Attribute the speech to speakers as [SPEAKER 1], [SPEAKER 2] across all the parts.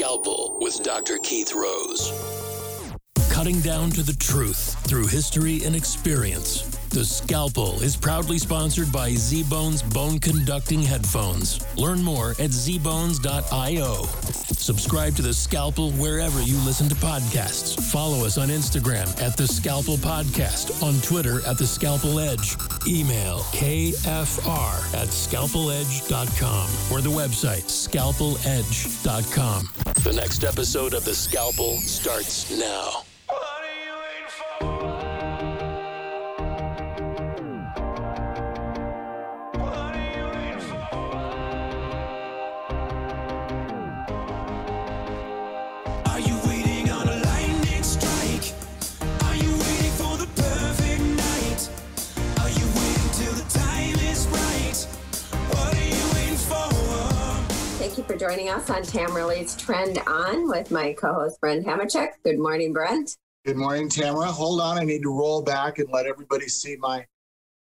[SPEAKER 1] Scalpel with Dr. Keith Rose. Cutting down to the truth through history and experience. The Scalpel is proudly sponsored by Z-Bones Bone Conducting Headphones. Learn more at zbones.io. Subscribe to The Scalpel wherever you listen to podcasts. Follow us on Instagram at The Scalpel Podcast, on Twitter at The Scalpel Edge. Email kfr at scalpeledge.com or the website scalpeledge.com. The next episode of The Scalpel starts now.
[SPEAKER 2] What are
[SPEAKER 3] Thank you for joining us on Tamara Leigh's Trend On with my co-host Brent Hamachek. Good morning, Brent.
[SPEAKER 4] Good morning, Tamara. Hold on, I need to roll back and let everybody see my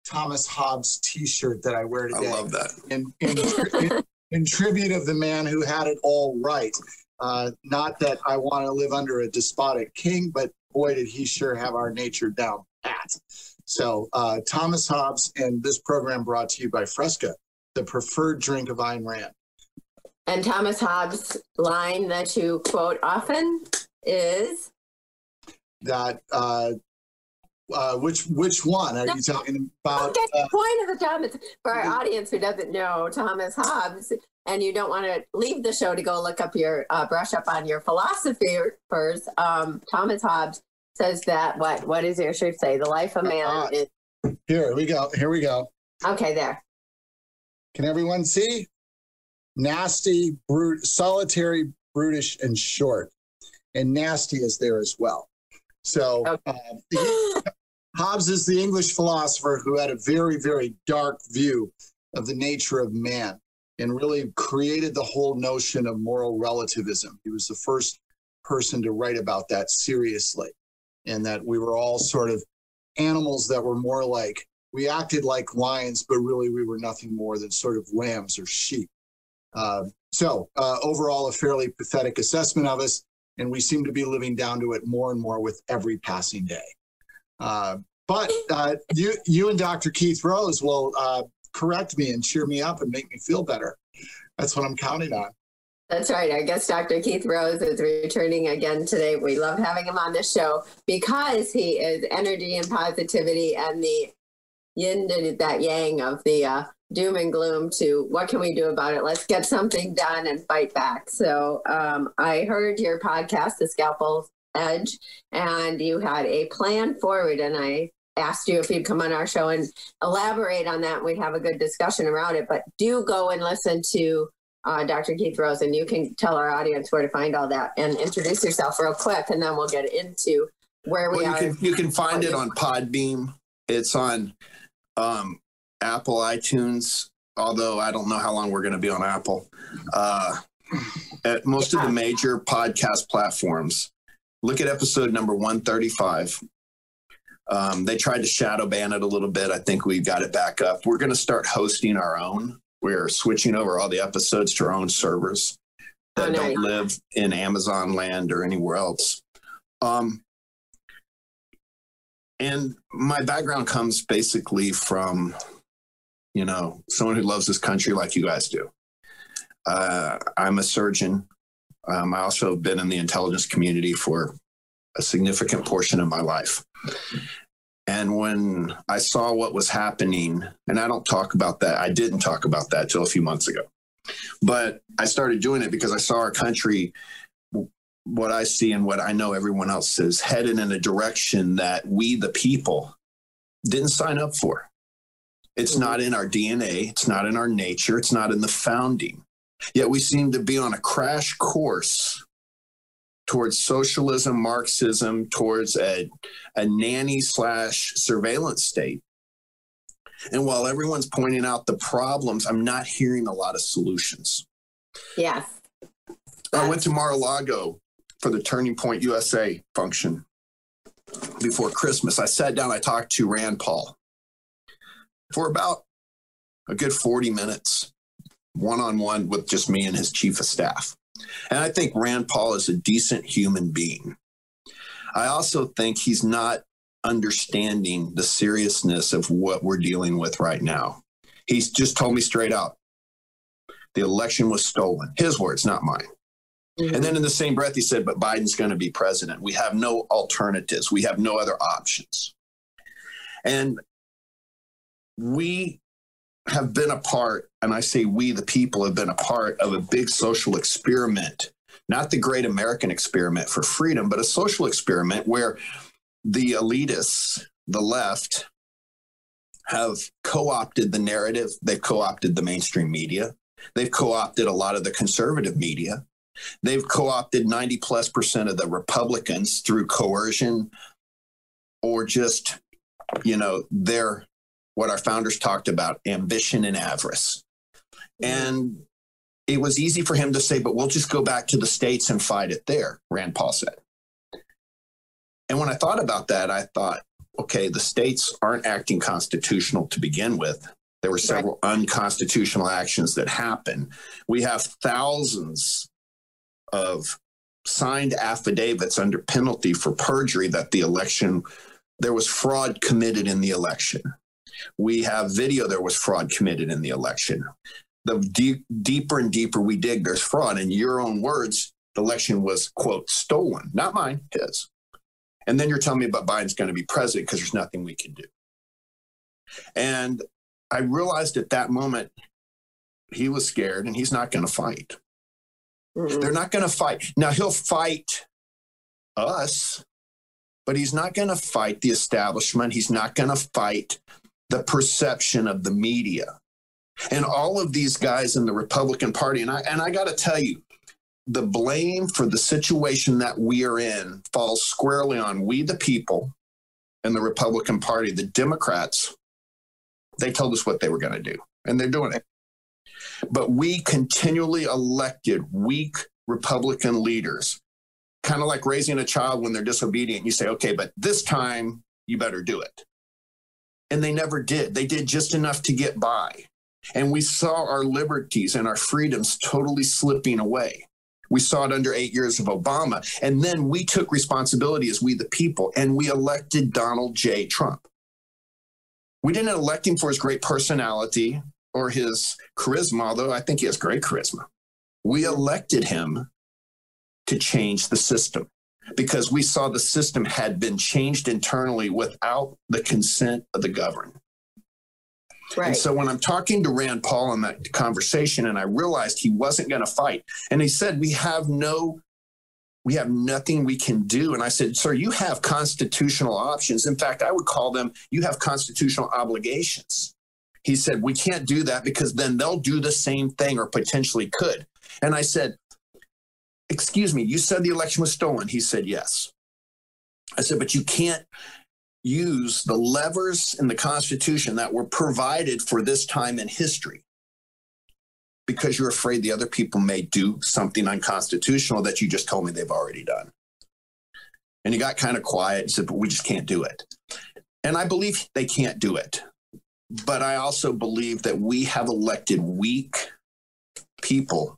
[SPEAKER 4] Thomas Hobbes T-shirt that I wear today.
[SPEAKER 5] I love that.
[SPEAKER 4] In, in, in, in tribute of the man who had it all right. Uh, not that I want to live under a despotic king, but boy, did he sure have our nature down pat. So, uh, Thomas Hobbes, and this program brought to you by Fresca, the preferred drink of Ayn Rand.
[SPEAKER 3] And Thomas Hobbes' line that you quote often is
[SPEAKER 4] That uh, uh, which which one are you talking about?
[SPEAKER 3] okay,
[SPEAKER 4] Uh,
[SPEAKER 3] point of the Thomas for our audience who doesn't know Thomas Hobbes, and you don't want to leave the show to go look up your uh, brush up on your philosophy first. Um, Thomas Hobbes says that what what does your shirt say? The life of man
[SPEAKER 4] Uh,
[SPEAKER 3] is
[SPEAKER 4] here we go. Here we go.
[SPEAKER 3] okay. There.
[SPEAKER 4] Can everyone see? Nasty, brute, solitary, brutish, and short. And nasty is there as well. So uh, Hobbes is the English philosopher who had a very, very dark view of the nature of man and really created the whole notion of moral relativism. He was the first person to write about that seriously, and that we were all sort of animals that were more like we acted like lions, but really we were nothing more than sort of lambs or sheep. Uh, so, uh, overall, a fairly pathetic assessment of us, and we seem to be living down to it more and more with every passing day. Uh, but uh, you, you and Dr. Keith Rose will uh, correct me and cheer me up and make me feel better. That's what I'm counting on.
[SPEAKER 3] That's right. Our guest, Dr. Keith Rose, is returning again today. We love having him on the show because he is energy and positivity and the yin and that yang of the uh, doom and gloom to what can we do about it? Let's get something done and fight back. So um, I heard your podcast, The Scalpel Edge, and you had a plan forward. And I asked you if you'd come on our show and elaborate on that. And we'd have a good discussion around it. But do go and listen to uh, Dr. Keith Rose, and you can tell our audience where to find all that and introduce yourself real quick, and then we'll get into where we
[SPEAKER 5] Well, you
[SPEAKER 3] are.
[SPEAKER 5] can you can find it on Podbean. It's on um, Apple iTunes. Although I don't know how long we're going to be on Apple. Uh, at most of the major podcast platforms. Look at episode number one thirty five. Um, they tried to shadow ban it a little bit. I think we've got it back up. We're going to start hosting our own. We're switching over all the episodes to our own servers that
[SPEAKER 3] Oh,
[SPEAKER 5] don't live in Amazon land or anywhere else. Um, and my background comes basically from, you know, someone who loves this country like you guys do. Uh, I'm a surgeon. Um, I also have been in the intelligence community for a significant portion of my life. And when I saw what was happening, and I don't talk about that, I didn't talk about that till a few months ago. But I started doing it because I saw our country, what I see and what I know everyone else is headed in a direction that we, the people, didn't sign up for. It's not mm-hmm. in our DNA, it's not in our nature, it's not in the founding. Yet we seem to be on a crash course towards socialism, Marxism, towards a, a nanny slash surveillance state. And while everyone's pointing out the problems, I'm not hearing a lot of solutions.
[SPEAKER 3] Yes.
[SPEAKER 5] I went to Mar-a-Lago for the Turning Point USA function before Christmas. I sat down, I talked to Rand Paul for about a good 40 minutes, one on one with just me and his chief of staff. And I think Rand Paul is a decent human being. I also think he's not understanding the seriousness of what we're dealing with right now. He's just told me straight out the election was stolen. His words, not mine. Mm-hmm. And then in the same breath, he said, but Biden's going to be president. We have no alternatives, we have no other options. And we have been a part, and I say we, the people, have been a part of a big social experiment, not the great American experiment for freedom, but a social experiment where the elitists, the left, have co opted the narrative. They've co opted the mainstream media. They've co opted a lot of the conservative media. They've co opted 90 plus percent of the Republicans through coercion or just, you know, their what our founders talked about ambition and avarice. And it was easy for him to say, but we'll just go back to the states and fight it there, Rand Paul said. And when I thought about that, I thought, okay, the states aren't acting constitutional to begin with. There were several right. unconstitutional actions that happened. We have thousands of signed affidavits under penalty for perjury that the election, there was fraud committed in the election. We have video there was fraud committed in the election. The deep, deeper and deeper we dig, there's fraud. In your own words, the election was, quote, stolen, not mine, his. And then you're telling me about Biden's going to be president because there's nothing we can do. And I realized at that moment he was scared and he's not going to fight. Mm-hmm. They're not going to fight. Now he'll fight us, but he's not going to fight the establishment. He's not going to fight the perception of the media. And all of these guys in the Republican Party, and I and I got to tell you, the blame for the situation that we are in falls squarely on we the people and the Republican Party. The Democrats, they told us what they were going to do, and they're doing it. But we continually elected weak Republican leaders, kind of like raising a child when they're disobedient. You say, okay, but this time you better do it. And they never did. They did just enough to get by. And we saw our liberties and our freedoms totally slipping away. We saw it under eight years of Obama. And then we took responsibility as we, the people, and we elected Donald J. Trump. We didn't elect him for his great personality or his charisma, although I think he has great charisma. We elected him to change the system because we saw the system had been changed internally without the consent of the governed. Right. And so when I'm talking to Rand Paul in that conversation, and I realized he wasn't going to fight, and he said, We have no, we have nothing we can do. And I said, Sir, you have constitutional options. In fact, I would call them, you have constitutional obligations. He said, We can't do that because then they'll do the same thing or potentially could. And I said, excuse me, you said the election was stolen. He said, yes. I said, but you can't use the levers in the Constitution that were provided for this time in history because you're afraid the other people may do something unconstitutional that you just told me they've already done. And he got kind of quiet and said, but we just can't do it. And I believe they can't do it. But I also believe that we have elected weak people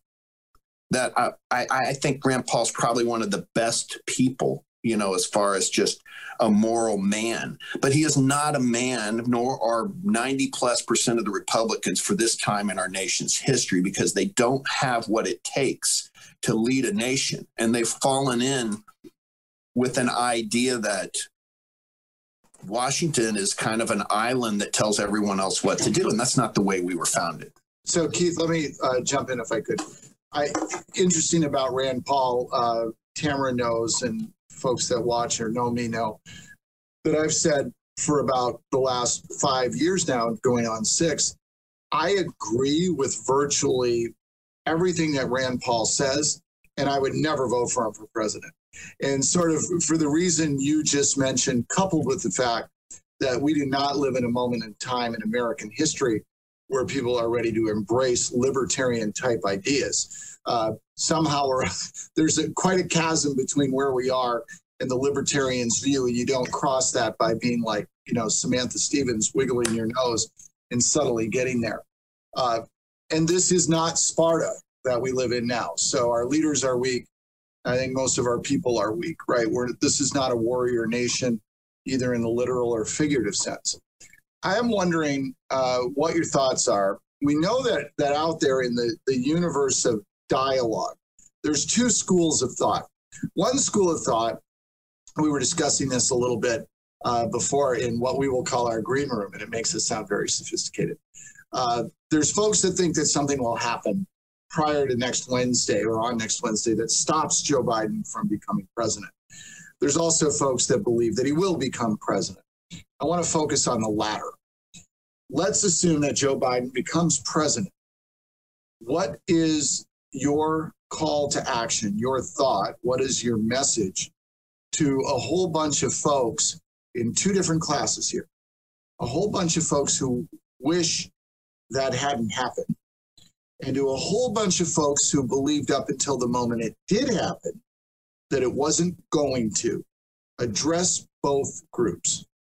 [SPEAKER 5] that I, I, I think Rand Paul's probably one of the best people, you know, as far as just a moral man. But he is not a man, nor are 90 plus percent of the Republicans for this time in our nation's history because they don't have what it takes to lead a nation. And they've fallen in with an idea that Washington is kind of an island that tells everyone else what to do. And that's not the way we were founded.
[SPEAKER 4] So, Keith, let me uh, jump in if I could. I interesting about Rand Paul. Uh, Tamara knows, and folks that watch or know me know that I've said for about the last five years now, going on six. I agree with virtually everything that Rand Paul says, and I would never vote for him for president. And sort of for the reason you just mentioned, coupled with the fact that we do not live in a moment in time in American history where people are ready to embrace libertarian type ideas. Uh, somehow or there's a, quite a chasm between where we are and the libertarians' view, you don't cross that by being like, you know, Samantha Stevens wiggling your nose and subtly getting there. Uh, and this is not Sparta that we live in now. So our leaders are weak. I think most of our people are weak, right? We're, this is not a warrior nation, either in the literal or figurative sense. I am wondering uh, what your thoughts are. We know that that out there in the, the universe of dialogue, there's two schools of thought. One school of thought, we were discussing this a little bit uh, before in what we will call our green room, and it makes us sound very sophisticated. Uh, there's folks that think that something will happen prior to next Wednesday or on next Wednesday that stops Joe Biden from becoming president. There's also folks that believe that he will become president. I want to focus on the latter. Let's assume that Joe Biden becomes president. What is your call to action, your thought? What is your message to a whole bunch of folks in two different classes here? A whole bunch of folks who wish that hadn't happened, and to a whole bunch of folks who believed up until the moment it did happen that it wasn't going to. Address both groups.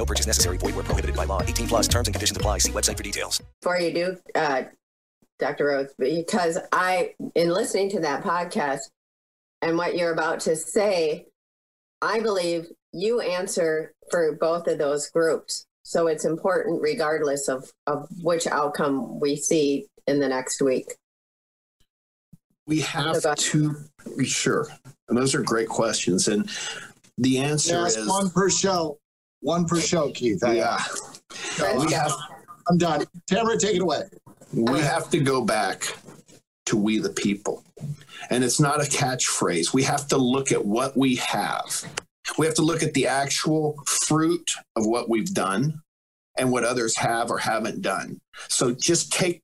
[SPEAKER 6] No purchase necessary. Void where prohibited by law. 18 plus terms and conditions apply. See website for details.
[SPEAKER 3] Before you do, uh, Dr. Rose, because I, in listening to that podcast and what you're about to say, I believe you answer for both of those groups. So it's important regardless of, of which outcome we see in the next week.
[SPEAKER 5] We have to, be sure. And those are great questions. And the answer
[SPEAKER 4] Yes,
[SPEAKER 5] is
[SPEAKER 4] one per show. One per show, Keith. I-
[SPEAKER 5] Yeah. Uh, have,
[SPEAKER 4] I'm done. Tamara, take it away.
[SPEAKER 5] we have to go back to we the people. And it's not a catchphrase. We have to look at what we have. We have to look at the actual fruit of what we've done and what others have or haven't done. So just take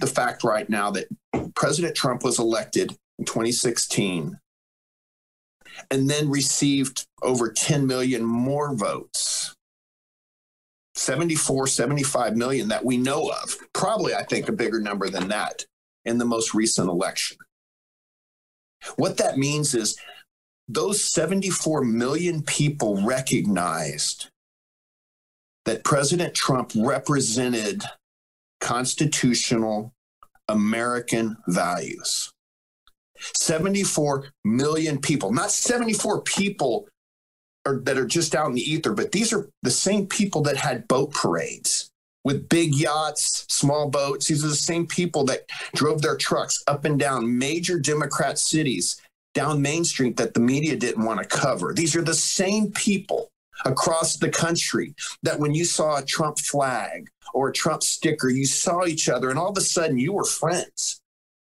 [SPEAKER 5] the fact right now that President Trump was elected in 2016 and then received over 10 million more votes. 74, 75 million that we know of. Probably, I think, a bigger number than that in the most recent election. What that means is those 74 million people recognized that President Trump represented constitutional American values. 74 million people, not 74 people are, that are just out in the ether, but these are the same people that had boat parades with big yachts, small boats. These are the same people that drove their trucks up and down major Democrat cities down Main Street that the media didn't want to cover. These are the same people across the country that when you saw a Trump flag or a Trump sticker, you saw each other and all of a sudden you were friends.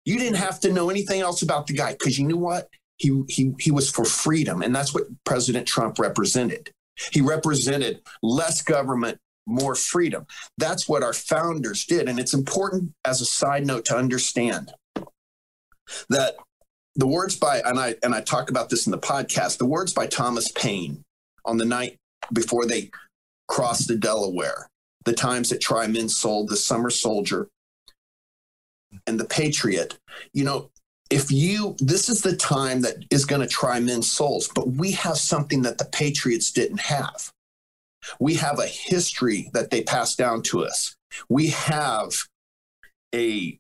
[SPEAKER 5] You didn't have to know anything else about the guy because you knew what? He, he, he was for freedom. And that's what President Trump represented. He represented less government, more freedom. That's what our founders did. And it's important as a side note to understand that the words by and I and I talk about this in the podcast, the words by Thomas Paine on the night before they crossed the Delaware, the times that Try Men sold the summer soldier and the patriot, you know, if you this is the time that is going to try men's souls, but we have something that the patriots didn't have. We have a history that they passed down to us. We have a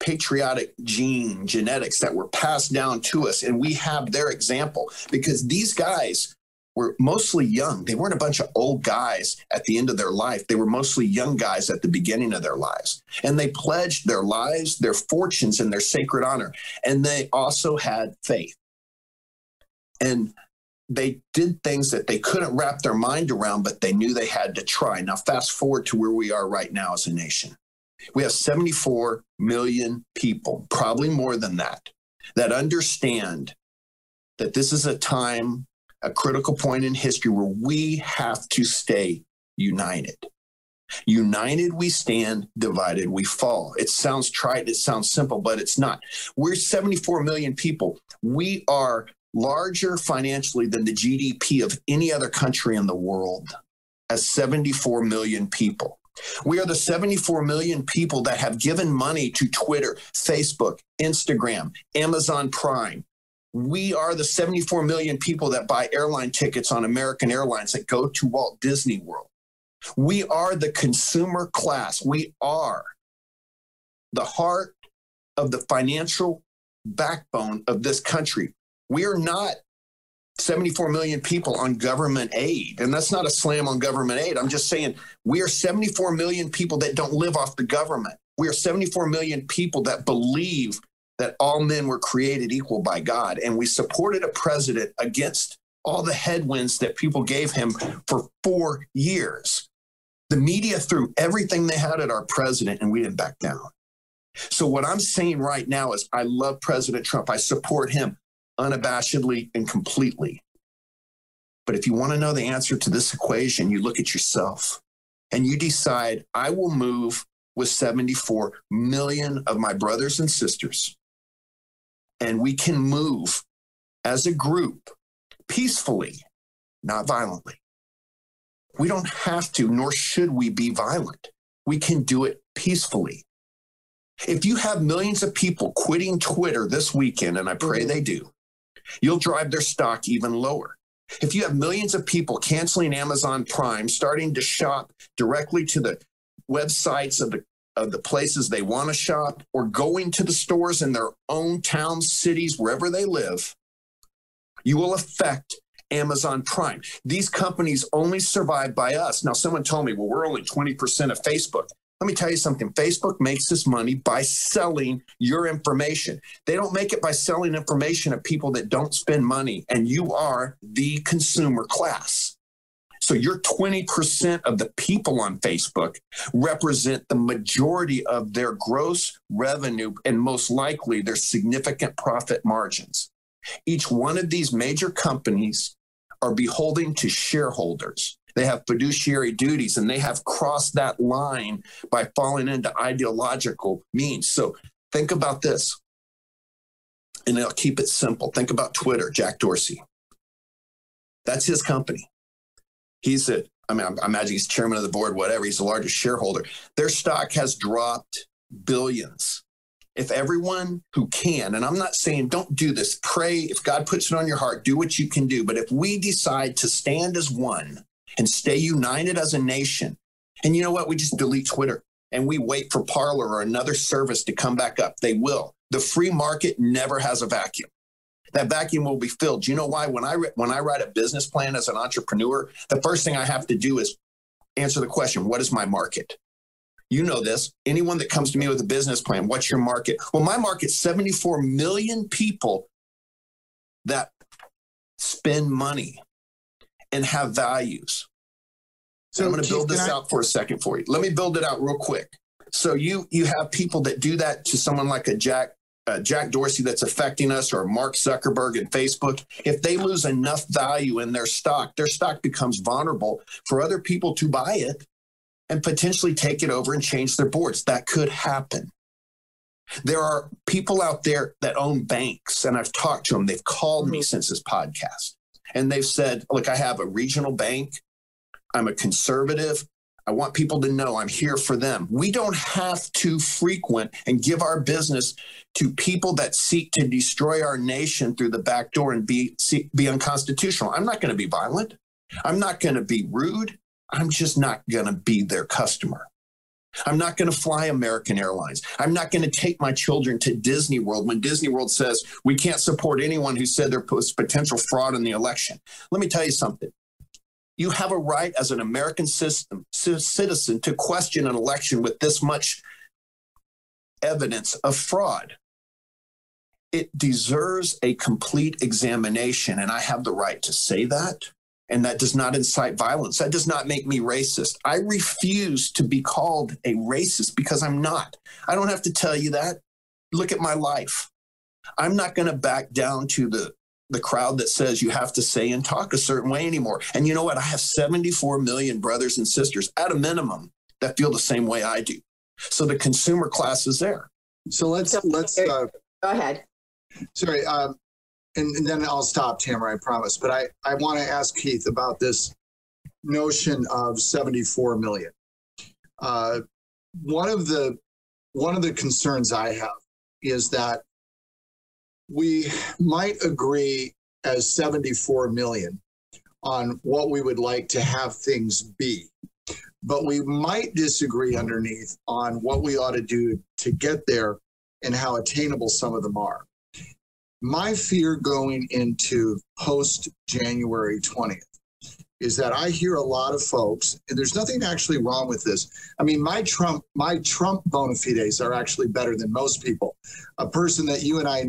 [SPEAKER 5] patriotic gene genetics that were passed down to us and we have their example because these guys were mostly young. They weren't a bunch of old guys at the end of their life. They were mostly young guys at the beginning of their lives. And they pledged their lives their fortunes and their sacred honor. And they also had faith. And they did things that they couldn't wrap their mind around, but they knew they had to try. Now, fast forward to where we are right now as a nation. We have 74 million people, probably more than that, that understand that this is a time, a critical point in history where we have to stay united. United we stand, divided we fall. It sounds trite, it sounds simple, but it's not. We're 74 million people. We are larger financially than the GDP of any other country in the world, as 74 million people. We are the 74 million people that have given money to Twitter, Facebook, Instagram, Amazon Prime. We are the 74 million people that buy airline tickets on American Airlines that go to Walt Disney World. We are the consumer class. We are the heart of the financial backbone of this country. We are not 74 million people on government aid. And that's not a slam on government aid. I'm just saying we are 74 million people that don't live off the government. We are 74 million people that believe that all men were created equal by God. And we supported a president against all the headwinds that people gave him for four years. The media threw everything they had at our president, and we didn't back down. So, what I'm saying right now is, I love President Trump. I support him unabashedly and completely. But if you want to know the answer to this equation, you look at yourself and you decide, I will move with 74 million of my brothers and sisters. And we can move as a group peacefully, not violently. We don't have to, nor should we be violent. We can do it peacefully. If you have millions of people quitting Twitter this weekend, and I pray mm-hmm. they do, you'll drive their stock even lower. If you have millions of people canceling Amazon Prime, starting to shop directly to the websites of the of the places they want to shop or going to the stores in their own towns, cities, wherever they live, you will affect Amazon Prime. These companies only survive by us. Now, someone told me, well, we're only 20% of Facebook. Let me tell you something Facebook makes this money by selling your information. They don't make it by selling information of people that don't spend money, and you are the consumer class. So your 20% of the people on Facebook represent the majority of their gross revenue and most likely their significant profit margins. Each one of these major companies are beholden to shareholders. They have fiduciary duties and they have crossed that line by falling into ideological means. So think about this. And I'll keep it simple. Think about Twitter, Jack Dorsey. That's his company. He's a, I mean, I imagine he's chairman of the board, whatever. He's the largest shareholder. Their stock has dropped billions. If everyone who can, and I'm not saying don't do this, pray, if God puts it on your heart, do what you can do. But if we decide to stand as one and stay united as a nation. And you know what? We just delete Twitter and we wait for Parler or another service to come back up. They will. The free market never has a vacuum. That vacuum will be filled. Do you know why? When I when I write a business plan as an entrepreneur, the first thing I have to do is answer the question: What is my market? You know this. Anyone that comes to me with a business plan, what's your market? Well, my market's 74 million people that spend money and have values. So I'm going to build this I- out for a second for you. Let me build it out real quick. So you you have people that do that to someone like a Jack uh, Jack Dorsey that's affecting us, or Mark Zuckerberg and Facebook. If they lose enough value in their stock, their stock becomes vulnerable for other people to buy it and potentially take it over and change their boards. That could happen. There are people out there that own banks, and I've talked to them. They've called me since this podcast and they've said, look, I have a regional bank. I'm a conservative. I want people to know I'm here for them. We don't have to frequent and give our business to people that seek to destroy our nation through the back door and be be unconstitutional. I'm not going to be violent. I'm not going to be rude. I'm just not going to be their customer. I'm not going to fly American Airlines. I'm not going to take my children to Disney World when Disney World says we can't support anyone who said there was potential fraud in the election. Let me tell you something. You have a right as an American system, citizen to question an election with this much evidence of fraud. it deserves a complete examination. And I have the right to say that. And that does not incite violence. That does not make me racist. I refuse to be called a racist because I'm not. I don't have to tell you that. Look at my life. I'm not going to back down to the the crowd that says you have to say and talk a certain way anymore. And you know what? I have 74 million brothers and sisters at a minimum that feel the same way I do. So the consumer class is there.
[SPEAKER 4] So let's let's uh,
[SPEAKER 3] Go ahead.
[SPEAKER 4] sorry, um, and, and then I'll stop, Tamara. I promise. But I I want to ask Keith about this notion of 74 million. Uh, one of the one of the concerns I have is that we might agree as 74 million on what we would like to have things be. But we might disagree underneath on what we ought to do to get there and how attainable some of them are. My fear going into post January 20th is that I hear a lot of folks, and there's nothing actually wrong with this. I mean, my Trump, my Trump bona fides are actually better than most people. A person that you and I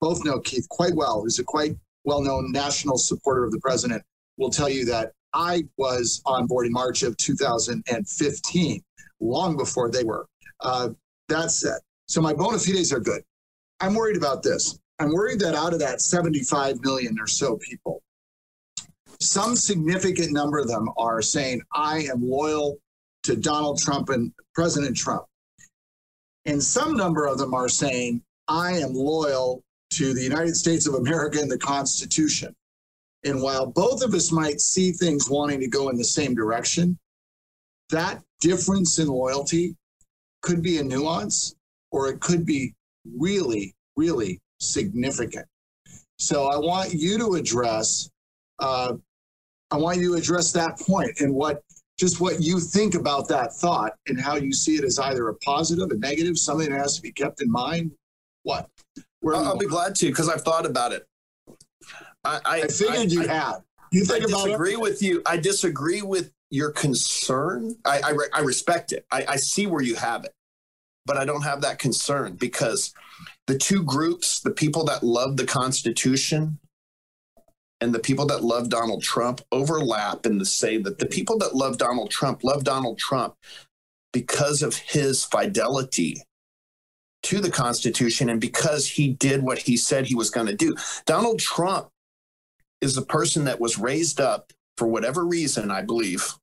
[SPEAKER 4] both know Keith quite well, who's a quite well-known national supporter of the president, will tell you that I was on board in March of 2015, long before they were. Uh, that said, so my bona fides are good. I'm worried about this. I'm worried that out of that 75 million or so people, some significant number of them are saying, I am loyal to Donald Trump and President Trump. And some number of them are saying, I am loyal to the United States of America and the Constitution. And while both of us might see things wanting to go in the same direction, that difference in loyalty could be a nuance or it could be really, really significant. So I want you to address, uh, I want you to address that point and what just what you think about that thought and how you see it as either a positive, a negative, something that has to be kept in mind. What? Where
[SPEAKER 5] I'll, I'll be glad to because I've thought about it. I, I,
[SPEAKER 4] I figured you had. You think
[SPEAKER 5] I
[SPEAKER 4] about
[SPEAKER 5] disagree
[SPEAKER 4] it?
[SPEAKER 5] with you. I disagree with your concern. I, I, re- I respect it. I, I see where you have it, but I don't have that concern because the two groups, the people that love the Constitution and the people that love Donald Trump, overlap in the say that the people that love Donald Trump love Donald Trump because of his fidelity to the Constitution and because he did what he said he was going to do. Donald Trump is a person that was raised up for whatever reason, I believe.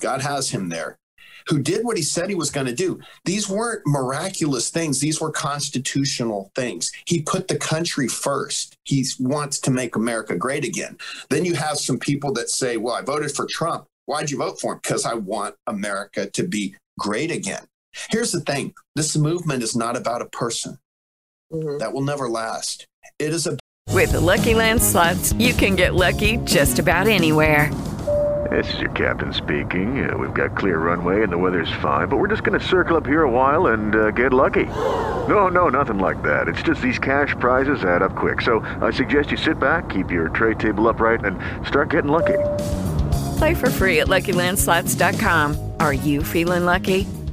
[SPEAKER 5] God has him there, who did what he said he was going to do. These weren't miraculous things, these were constitutional things. He put the country first. He wants to make America great again. Then you have some people that say, Well, I voted for Trump. Why'd you vote for him? Because I want America to be great again. Here's the thing this movement is not about a person. That will never last. It is a
[SPEAKER 7] With the Lucky Land slots, you can get lucky just about anywhere.
[SPEAKER 8] This is your captain speaking. Uh, we've got clear runway and the weather's fine, but we're just going to circle up here a while and uh, get lucky. No, no, nothing like that. It's just these cash prizes add up quick. So I suggest you sit back, keep your tray table upright, and start getting lucky.
[SPEAKER 7] Play for free at LuckyLandSlots.com. Are you feeling lucky?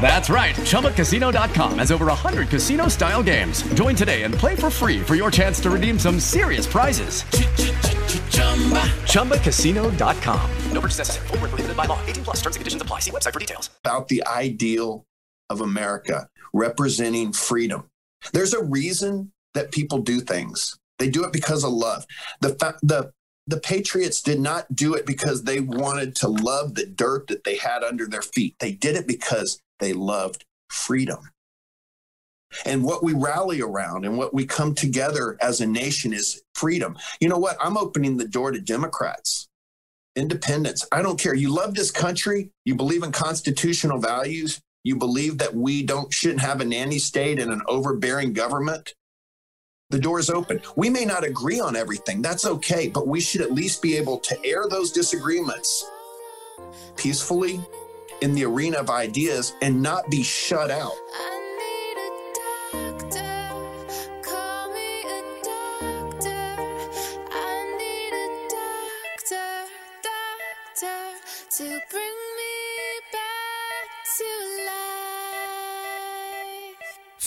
[SPEAKER 9] That's right. ChumbaCasino.com has over 100 casino style games. Join today and play for free for your chance to redeem some serious prizes. ChumbaCasino.com. No purchase necessary. Where prohibited by law. 18 plus terms and conditions apply. See website for details.
[SPEAKER 5] about the ideal of America representing freedom. There's a reason that people do things. They do it because of love. The the the patriots did not do it because they wanted to love the dirt that they had under their feet. They did it because they loved freedom. And what we rally around and what we come together as a nation is freedom. You know what? I'm opening the door to Democrats independents. I don't care. You love this country. You believe in constitutional values. You believe that we don't shouldn't have a nanny state and an overbearing government. The door is open. We may not agree on everything. That's okay, but we should at least be able to air those disagreements peacefully in the arena of ideas and not be shut out.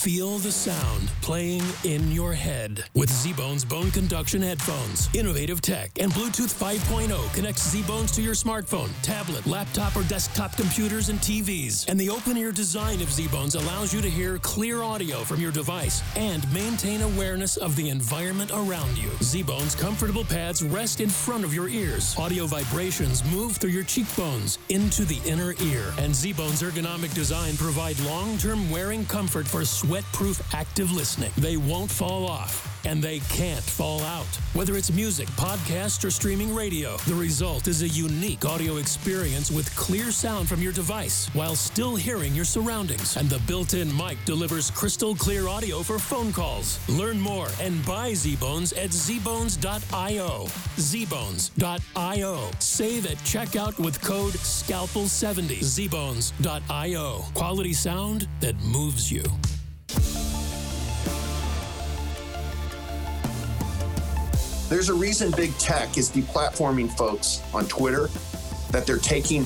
[SPEAKER 1] Feel the sound playing in your head with Z-Bones bone conduction headphones. Innovative tech and Bluetooth 5.0 connects Z-Bones to your smartphone, tablet, laptop, or desktop computers and TVs. And the open-ear design of Z-Bones allows you to hear clear audio from your device and maintain awareness of the environment around you. Z-Bones comfortable pads rest in front of your ears. Audio vibrations move through your cheekbones into the inner ear. And Z-Bones ergonomic design provide long-term wearing comfort for sweat-proof active listening. They won't fall off, and they can't fall out. Whether it's music, podcast, or streaming radio, the result is a unique audio experience with clear sound from your device while still hearing your surroundings. And the built-in mic delivers crystal clear audio for phone calls. Learn more and buy Z-Bones at zbones.io. zbones.io. Save at checkout with code SCALPEL70. zbones.io. Quality sound that moves you.
[SPEAKER 5] There's a reason big tech is deplatforming folks on Twitter that they're taking.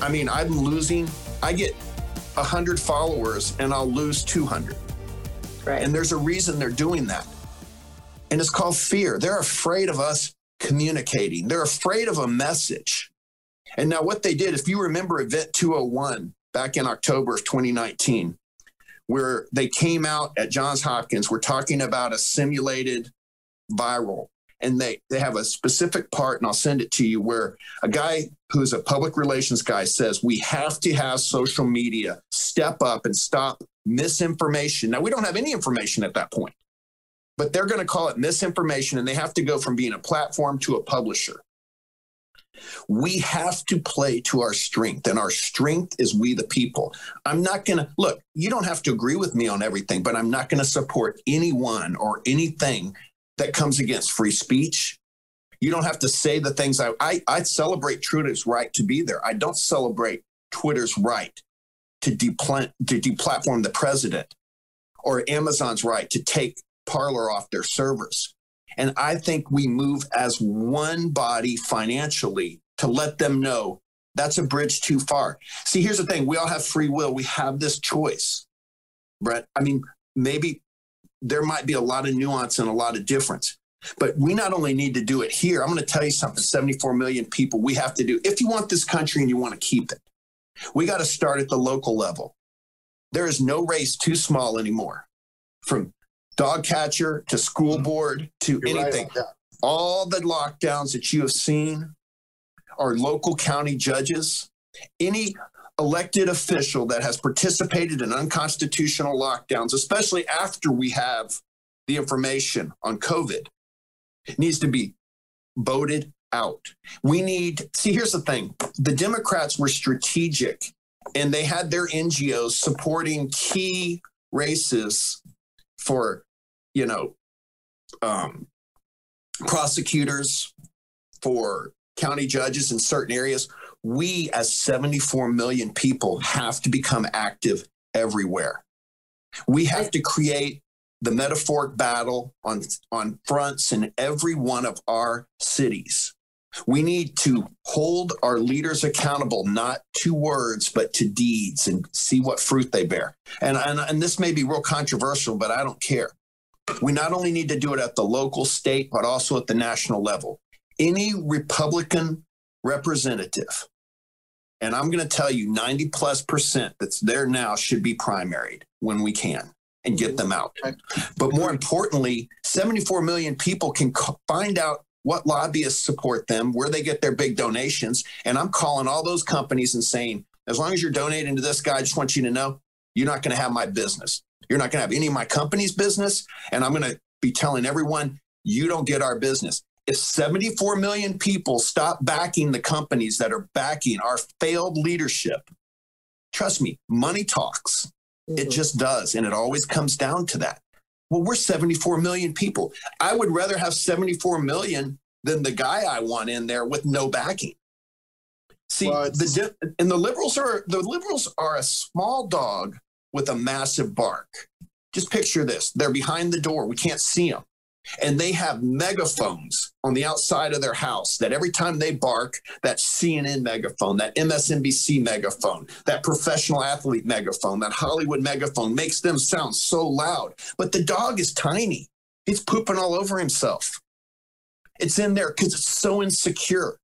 [SPEAKER 5] I mean, I'm losing, I get 100 followers and I'll lose 200.
[SPEAKER 3] Right.
[SPEAKER 5] And there's a reason they're doing that. And it's called fear. They're afraid of us communicating, they're afraid of a message. And now, what they did, if you remember Event 201 back in October of 2019, where they came out at Johns Hopkins, we're talking about a simulated viral. And they, they have a specific part, and I'll send it to you, where a guy who's a public relations guy says, We have to have social media step up and stop misinformation. Now, we don't have any information at that point, but they're going to call it misinformation, and they have to go from being a platform to a publisher. We have to play to our strength, and our strength is we the people. I'm not going to look, you don't have to agree with me on everything, but I'm not going to support anyone or anything that comes against free speech. You don't have to say the things I, I, I celebrate Twitter's right to be there. I don't celebrate Twitter's right to, deplant, to deplatform the president or Amazon's right to take Parler off their servers. And I think we move as one body financially to let them know that's a bridge too far. See, here's the thing we all have free will, we have this choice, Brent. I mean, maybe there might be a lot of nuance and a lot of difference. But we not only need to do it here, I'm going to tell you something 74 million people we have to do. If you want this country and you want to keep it, we got to start at the local level. There is no race too small anymore, from dog catcher to school mm-hmm. board to
[SPEAKER 4] You're
[SPEAKER 5] anything.
[SPEAKER 4] that.
[SPEAKER 5] All the lockdowns that you have seen are local county judges. Any elected official that has participated in unconstitutional lockdowns, especially after we have the information on COVID, needs to be voted out. We need, see, here's the thing the Democrats were strategic and they had their NGOs supporting key races for, you know, um, prosecutors, for county judges in certain areas. We, as 74 million people, have to become active everywhere. We have to create the metaphoric battle on, on fronts in every one of our cities. We need to hold our leaders accountable, not to words, but to deeds and see what fruit they bear. And, and, and this may be real controversial, but I don't care. We not only need to do it at the local, state, but also at the national level. Any Republican representative, and I'm going to tell you 90 plus percent that's there now should be primaried when we can and get them out. But more importantly, 74 million people can find out what lobbyists support them, where they get their big donations. And I'm calling all those companies and saying, as long as you're donating to this guy, I just want you to know you're not going to have my business. You're not going to have any of my company's business. And I'm going to be telling everyone, you don't get our business. If 74 million people stop backing the companies that are backing our failed leadership, trust me, money talks. It mm-hmm. just does. And it always comes down to that. Well, we're 74 million people. I would rather have 74 million than the guy I want in there with no backing. See, the and the liberals are the liberals are a small dog with a massive bark. Just picture this: they're behind the door. We can't see them, and they have megaphones on the outside of their house. That every time they bark, that CNN megaphone, that MSNBC megaphone, that professional athlete megaphone, that Hollywood megaphone makes them sound so loud. But the dog is tiny; he's pooping all over himself. It's in there because it's so insecure.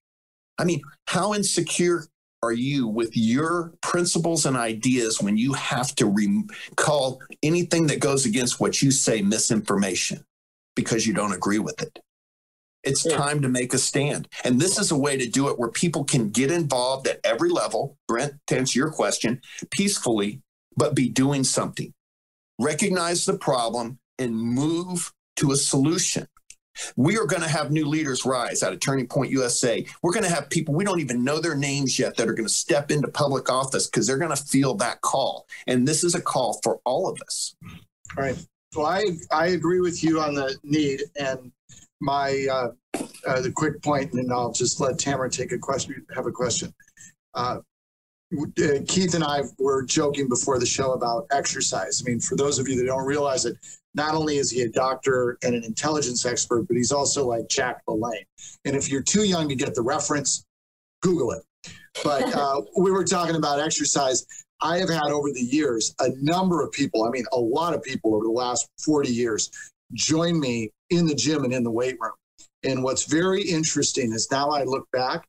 [SPEAKER 5] I mean, how insecure are you with your principles and ideas when you have to recall anything that goes against what you say misinformation because you don't agree with it? It's time to make a stand. And this is a way to do it where people can get involved at every level, Brent, to answer your question, peacefully, but be doing something. Recognize the problem and move to a solution. We are going to have new leaders rise out of Turning Point USA. We're going to have people we don't even know their names yet that are going to step into public office because they're going to feel that call. And this is a call for all of us.
[SPEAKER 4] All right. Well, I I agree with you on the need and my uh, uh, the quick point, and then I'll just let Tamara take a question. Have a question. Uh, uh, Keith and I were joking before the show about exercise. I mean, for those of you that don't realize it, not only is he a doctor and an intelligence expert, but he's also like Jack LaLanne. And if you're too young to get the reference, Google it. But uh, we were talking about exercise. I have had over the years a number of people, I mean, a lot of people over the last 40 years, join me in the gym and in the weight room. And what's very interesting is now I look back,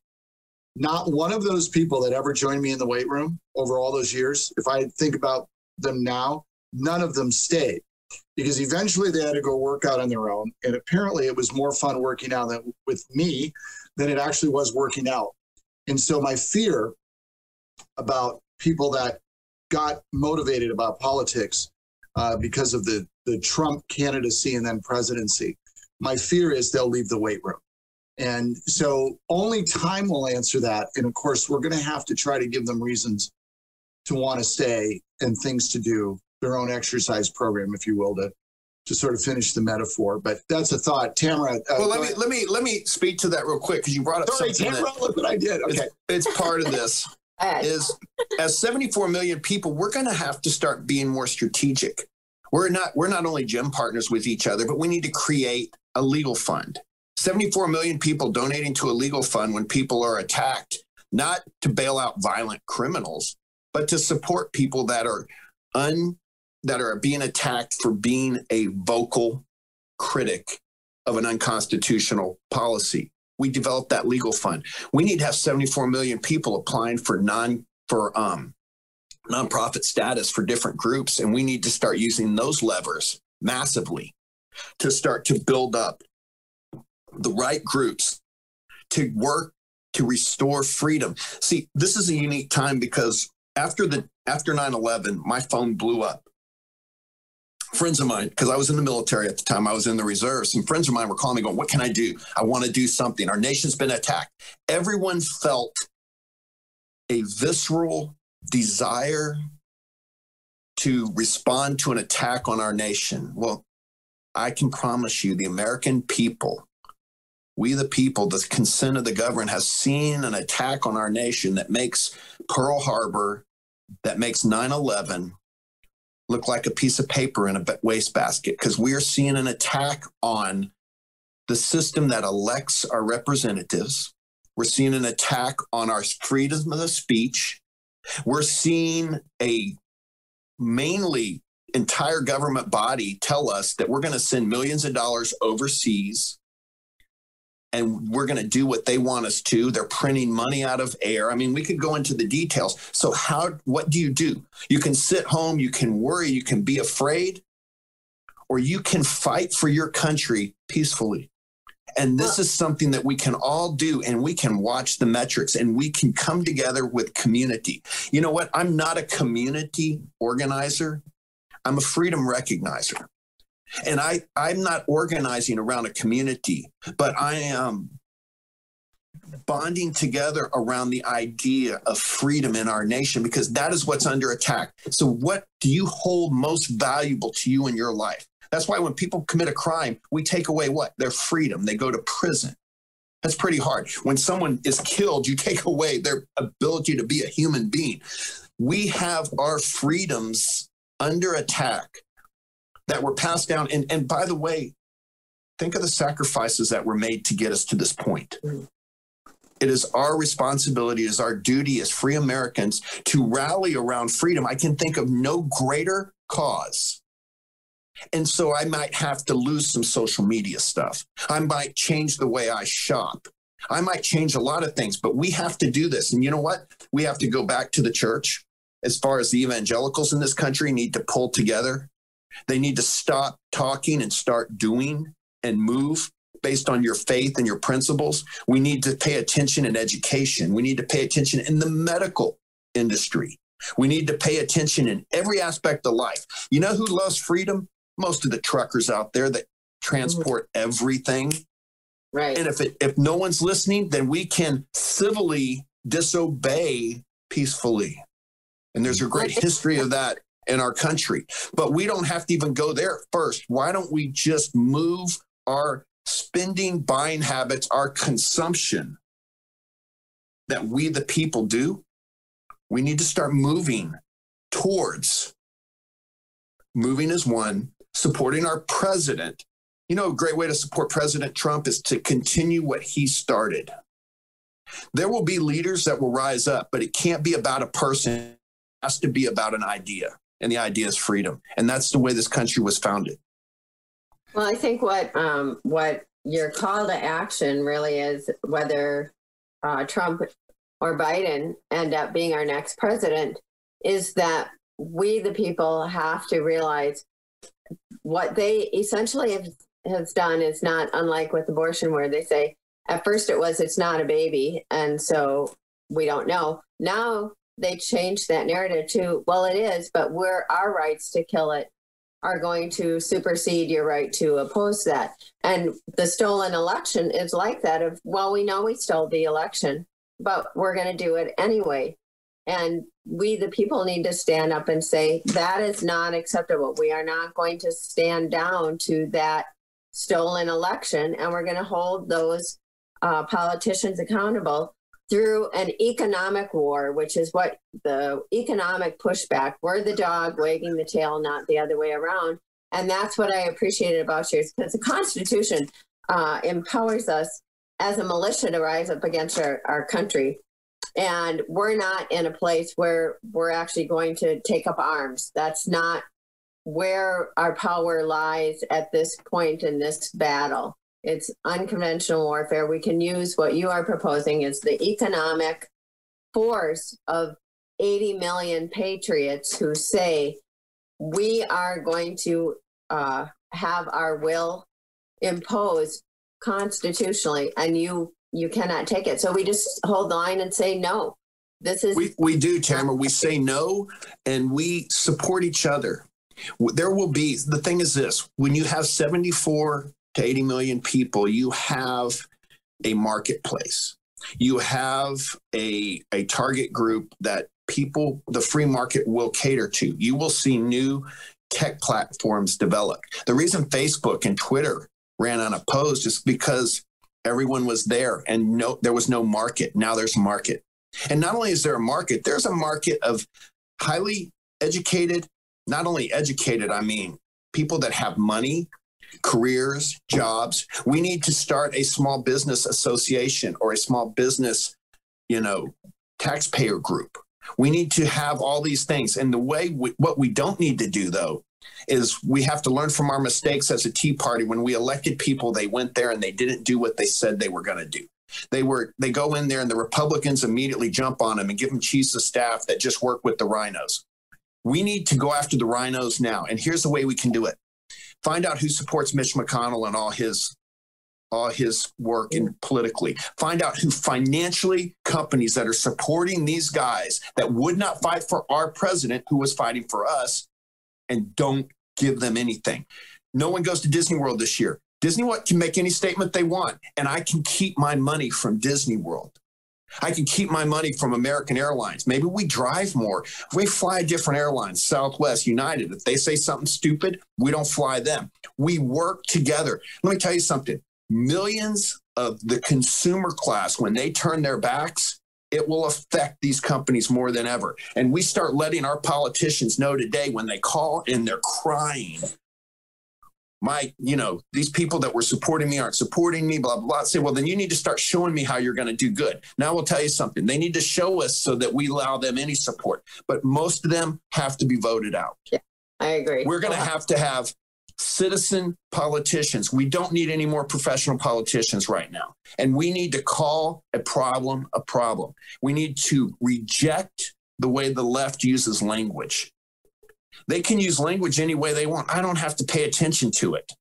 [SPEAKER 4] not one of those people that ever joined me in the weight room over all those years, if I think about them now, none of them stayed because eventually they had to go work out on their own. And apparently it was more fun working out with me than it actually was working out. And so my fear about people that got motivated about politics uh, because of the, the Trump candidacy and then presidency, my fear is they'll leave the weight room. And so only time will answer that. And of course, we're going to have to try to give them reasons to want to stay and things to do, their own exercise program, if you will, to to sort of finish the metaphor. But that's a thought, Tamara. Uh,
[SPEAKER 5] well, let me
[SPEAKER 4] ahead.
[SPEAKER 5] let me let me speak to that real quick because you brought up
[SPEAKER 4] Sorry,
[SPEAKER 5] something.
[SPEAKER 4] Tamara,
[SPEAKER 5] that-
[SPEAKER 4] look what I did.
[SPEAKER 5] it's-
[SPEAKER 4] Okay.
[SPEAKER 5] it's, part of this. Is as 74 million people, we're going to have to start being more strategic. We're not we're not only gym partners with each other, but we need to create a legal fund. 74 million people donating to a legal fund when people are attacked, not to bail out violent criminals, but to support people that are un that are being attacked for being a vocal critic of an unconstitutional policy. We developed that legal fund. We need to have 74 million people applying for non for um nonprofit status for different groups, and we need to start using those levers massively to start to build up the right groups to work to restore freedom. See, this is a unique time because after the after 9/11, my phone blew up. Friends of mine, because I was in the military at the time, I was in the reserves. Some friends of mine were calling me, going, "What can I do? I want to do something. Our nation's been attacked." Everyone felt a visceral desire to respond to an attack on our nation. Well, I can promise you, the American people, we the people, the consent of the government, has seen an attack on our nation that makes Pearl Harbor, that makes 9 11 look like a piece of paper in a ba- wastebasket because we are seeing an attack on the system that elects our representatives. We're seeing an attack on our freedom of speech. We're seeing a mainly entire government body tell us that we're going to send millions of dollars overseas and we're going to do what they want us to. They're printing money out of air. I mean we could go into the details. So how what do you do? You can sit home you can worry you can be afraid or you can fight for your country peacefully. And this is something that we can all do and we can watch the metrics and we can come together with community. You know what? I'm not a community organizer. I'm a freedom recognizer and i i'm not organizing around a community but i am bonding together around the idea of freedom in our nation because that is what's under attack so what do you hold most valuable to you in your life That's why when people commit a crime, we take away what? Their freedom. They go to prison. That's pretty hard. When someone is killed, you take away their ability to be a human being. We have our freedoms under attack that were passed down. And, and by the way, think of the sacrifices that were made to get us to this point. Mm. It is our responsibility, it is our duty as free Americans to rally around freedom. I can think of no greater cause. And so I might have to lose some social media stuff. I might change the way I shop. I might change a lot of things, but we have to do this. And you know what? We have to go back to the church as far as the evangelicals in this country need to pull together. They need to stop talking and start doing and move based on your faith and your principles. We need to pay attention in education. We need to pay attention in the medical industry. We need to pay attention in every aspect of life. You know who loves freedom? Most of the truckers out there that transport everything.
[SPEAKER 3] Right.
[SPEAKER 5] And if it, if no one's listening, then we can civilly disobey peacefully. And there's a great history of that in our country. But we don't have to even go there first. Why don't we just move our spending, buying habits, our consumption that we, the people, do? We need to start moving towards moving as one, supporting our president. You know, a great way to support President Trump is to continue what he started. There will be leaders that will rise up, but it can't be about a person. It has to be about an idea. And the idea is freedom. And that's the way this country was founded.
[SPEAKER 3] Well, I think what um, what your call to action really is whether uh, Trump or Biden end up being our next president is that we, the people, have to realize what they essentially have, has done is not unlike with abortion, where they say at first it was it's not a baby, and so we don't know. Now they changed that narrative to well, it is, but we're our rights to kill it are going to supersede your right to oppose that. And the stolen election is like that of, well, we know we stole the election, but we're going to do it anyway. And we, the people, need to stand up and say, that is not acceptable. We are not going to stand down to that stolen election. And we're going to hold those uh, politicians accountable through an economic war, which is what the economic pushback, we're the dog wagging the tail, not the other way around. And that's what I appreciated about yours because the Constitution uh, empowers us as a militia to rise up against our, our country. And we're not in a place where we're actually going to take up arms. That's not where our power lies at this point in this battle. It's unconventional warfare. We can use what you are proposing is the economic force of 80 million patriots who say we are going to uh, have our will imposed constitutionally, and you you cannot take it. So we just hold line and say no. This is
[SPEAKER 5] we, we do, Tamara. We say no and we support each other. There will be the thing is this when you have 74 to 80 million people, you have a marketplace. You have a, a target group that people, the free market will cater to. You will see new tech platforms develop. The reason Facebook and Twitter ran unopposed is because everyone was there and no there was no market. Now there's a market. And not only is there a market, there's a market of highly educated, not only educated, I mean people that have money, careers, jobs. We need to start a small business association or a small business, you know, taxpayer group. We need to have all these things. And the way we, what we don't need to do though is we have to learn from our mistakes as a Tea Party. When we elected people, they went there and they didn't do what they said they were going to do. They were they go in there and the Republicans immediately jump on them and give them cheese of staff that just work with the RINOs. We need to go after the RINOs now. And here's the way we can do it. Find out who supports Mitch McConnell and all his all his work in politically. Find out who financially companies that are supporting these guys that would not fight for our president who was fighting for us and don't give them anything. No one goes to Disney World this year. Disney World can make any statement they want, and I can keep my money from Disney World. I can keep my money from American Airlines. Maybe we drive more. We fly different airlines, Southwest, United. If they say something stupid, we don't fly them. We work together. Let me tell you something millions of the consumer class, when they turn their backs, it will affect these companies more than ever. And we start letting our politicians know today when they call and they're crying my, you know, these people that were supporting me aren't supporting me, blah, blah, blah. Say, well, then you need to start showing me how you're going to do good. Now, we'll tell you something. They need to show us so that we allow them any support. But most of them have to be voted out.
[SPEAKER 3] Yeah, I agree.
[SPEAKER 5] We're going to have to have citizen politicians. We don't need any more professional politicians right now. And we need to call a problem a problem. We need to reject the way the left uses language. They can use language any way they want. I don't have to pay attention to it.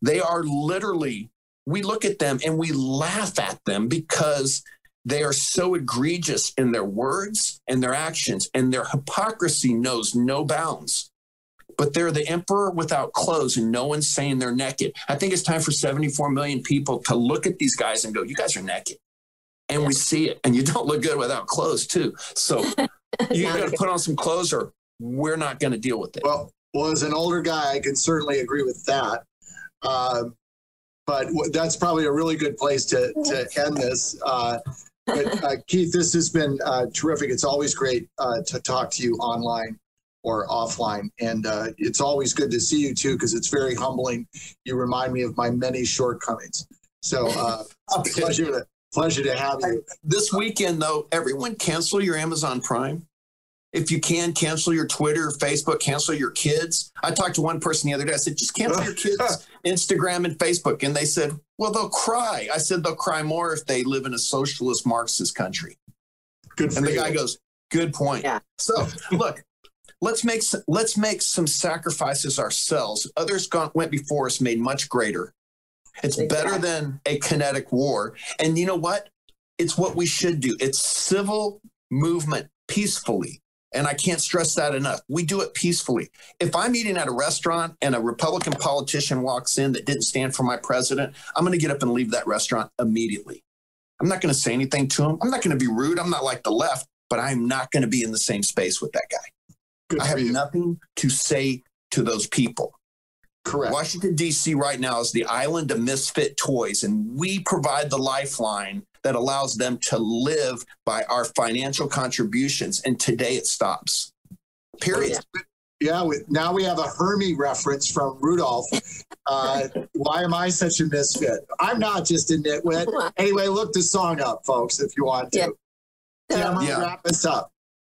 [SPEAKER 5] They are literally, we look at them and we laugh at them because they are so egregious in their words and their actions, and their hypocrisy knows no bounds. But they're the emperor without clothes, and no one's saying they're naked. I think it's time for 74 million people to look at these guys and go, You guys are naked. And we see it. And you don't look good without clothes, too. So you got to put on some clothes or we're not going to deal with it.
[SPEAKER 4] Well, well, as an older guy, I can certainly agree with that. Uh, but w- that's probably a really good place to, to end this. Uh, but, uh, Keith, this has been uh, terrific. It's always great uh, to talk to you online or offline. And uh, it's always good to see you too, because it's very humbling. You remind me of my many shortcomings. So uh, it's a pleasure to, pleasure to have you.
[SPEAKER 5] This weekend, though, everyone cancel your Amazon Prime. If you can, cancel your Twitter, Facebook, cancel your kids. I talked to one person the other day. I said, just cancel your kids' Instagram and Facebook. And they said, well, they'll cry. I said, they'll cry more if they live in a socialist Marxist country.
[SPEAKER 4] Good
[SPEAKER 5] and the
[SPEAKER 4] you.
[SPEAKER 5] guy goes, good point.
[SPEAKER 3] Yeah.
[SPEAKER 5] So look, let's make some, let's make some sacrifices ourselves. Others gone, went before us, made much greater. It's better than a kinetic war. And you know what? It's what we should do. It's civil movement peacefully. And I can't stress that enough. We do it peacefully. If I'm eating at a restaurant and a Republican politician walks in that didn't stand for my president, I'm going to get up and leave that restaurant immediately. I'm not going to say anything to him. I'm not going to be rude. I'm not like the left, but I'm not going to be in the same space with that guy. I have nothing to say to those people.
[SPEAKER 4] Correct.
[SPEAKER 5] Washington, D.C. right now is the island of misfit toys, and we provide the lifeline that allows them to live by our financial contributions. And today it stops. Period.
[SPEAKER 4] Yeah, we, now we have a Hermie reference from Rudolph. Uh, why am I such a misfit? I'm not just a nitwit. Anyway, look the song up, folks, if you want to.
[SPEAKER 3] Yeah.
[SPEAKER 4] Yeah, I'm gonna
[SPEAKER 3] Yeah.
[SPEAKER 4] wrap this up.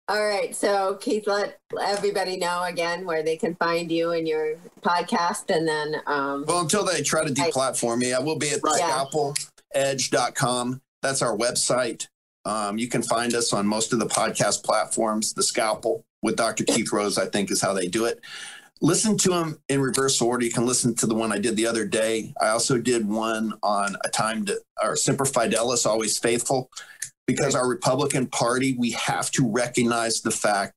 [SPEAKER 3] All right. So, Keith, let everybody know again where they can find you and your podcast. And then, um,
[SPEAKER 5] Well, until they try to deplatform me, I will be at
[SPEAKER 3] Right.
[SPEAKER 5] scalpeledge.com. That's our website. Um, you can find us on most of the podcast platforms. The Scalpel with Dr. Keith Rose, I think, is how they do it. Listen to them in reverse order. You can listen to the one I did the other day. I also did one on a time to, or Semper Fidelis, always faithful, because our Republican Party, we have to recognize the fact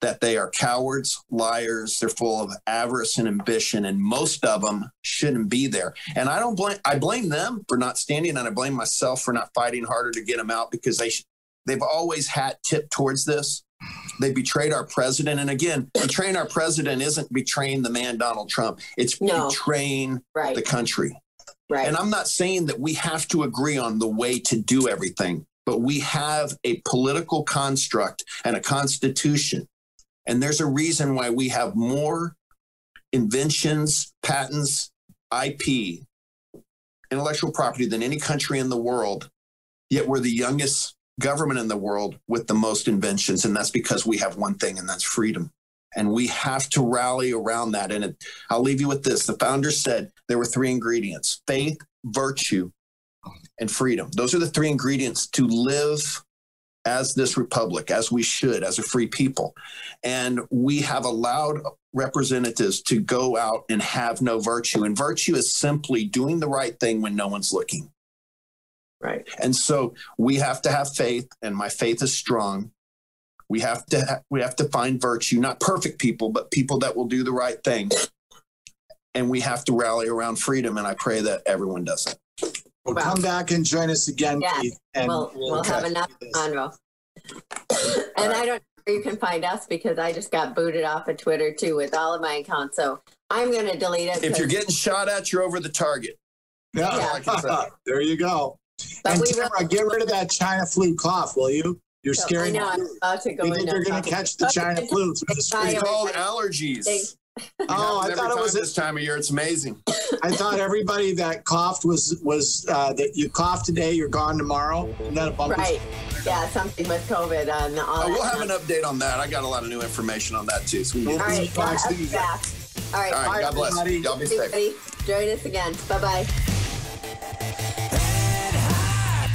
[SPEAKER 5] that they are cowards, liars, they're full of avarice and ambition, and most of them shouldn't be there. And I don't blame I blame them for not standing, and I blame myself for not fighting harder to get them out because they sh- they've always had tipped towards this. They betrayed our president, and again, betraying our president isn't betraying the man Donald Trump; it's betraying
[SPEAKER 3] Right.
[SPEAKER 5] the country.
[SPEAKER 3] Right.
[SPEAKER 5] And I'm not saying that we have to agree on the way to do everything, but we have a political construct and a constitution. And there's a reason why we have more inventions, patents, IP, intellectual property than any country in the world. Yet we're the youngest government in the world with the most inventions. And that's because we have one thing, and that's freedom. And we have to rally around that. And it, I'll leave you with this. The founders said there were three ingredients faith, virtue, and freedom. Those are the three ingredients to live as this republic, as we should, as a free people. And we have allowed representatives to go out and have no virtue. And virtue is simply doing the right thing when no one's looking.
[SPEAKER 3] Right.
[SPEAKER 5] And so we have to have faith, and my faith is strong. We have to ha- we have to find virtue, not perfect people, but people that will do the right thing. And we have to rally around freedom, and I pray that everyone does it.
[SPEAKER 4] Well,
[SPEAKER 3] Well-
[SPEAKER 4] come back and join us again,
[SPEAKER 3] Yeah,
[SPEAKER 4] Keith. And
[SPEAKER 3] we'll, we'll, have
[SPEAKER 4] catch
[SPEAKER 3] another
[SPEAKER 4] this.
[SPEAKER 3] convo. and I don't know where you can find us because I just got booted off of Twitter too with all of my accounts. So I'm going to delete it.
[SPEAKER 5] If you're getting shot at, you're over the target.
[SPEAKER 4] Yeah,
[SPEAKER 5] That's all I can say.
[SPEAKER 4] there you go.
[SPEAKER 3] But
[SPEAKER 4] and
[SPEAKER 3] we will-
[SPEAKER 4] Tamara, get rid of that China flu cough, will you? You're
[SPEAKER 3] So,
[SPEAKER 4] scaring
[SPEAKER 3] I know I'm
[SPEAKER 4] me.
[SPEAKER 3] about to go
[SPEAKER 4] You think you're going to catch the China flu
[SPEAKER 5] It's called allergies.
[SPEAKER 3] Thanks.
[SPEAKER 4] Oh, I thought it was.
[SPEAKER 5] this time of year. It's amazing.
[SPEAKER 4] I thought everybody that coughed was was uh, that you coughed today, you're gone tomorrow. Isn't that a bumper?
[SPEAKER 3] Right. Yeah, something with COVID on all
[SPEAKER 5] Uh, we'll have an update on that. I got a lot of new information on that too. So we
[SPEAKER 3] All
[SPEAKER 5] can
[SPEAKER 3] right, yeah,
[SPEAKER 4] Fox
[SPEAKER 3] up
[SPEAKER 4] News.
[SPEAKER 3] back. All right,
[SPEAKER 5] All right,
[SPEAKER 3] bye,
[SPEAKER 5] God bless.
[SPEAKER 4] everybody.
[SPEAKER 5] Y'all be safe.
[SPEAKER 3] everybody. Join us again. Bye bye.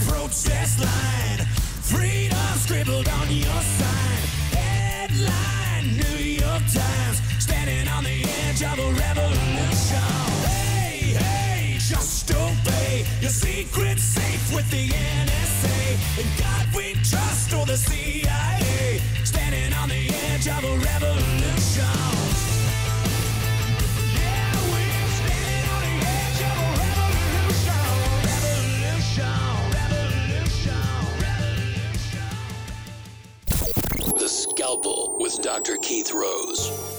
[SPEAKER 2] protest line. Freedom scribbled on your sign. Headline New York Times. Standing on the edge of a revolution. Hey, hey, just obey your secret safe with the NSA. In God we trust or the CIA. Standing on the edge of a revolution,
[SPEAKER 1] The Scalpel with Dr. Keith Rose.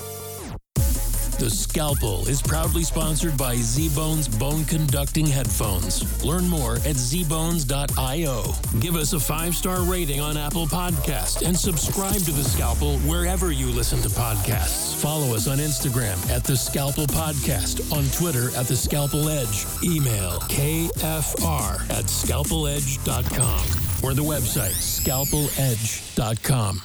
[SPEAKER 1] The Scalpel is proudly sponsored by Zbones Bone Conducting Headphones. Learn more at zbones.io. Give us a five-star rating on Apple Podcast and subscribe to The Scalpel wherever you listen to podcasts. Follow us on Instagram at The Scalpel Podcast, on Twitter at The Scalpel Edge, email kfr at scalpeledge.com or the website scalpeledge.com.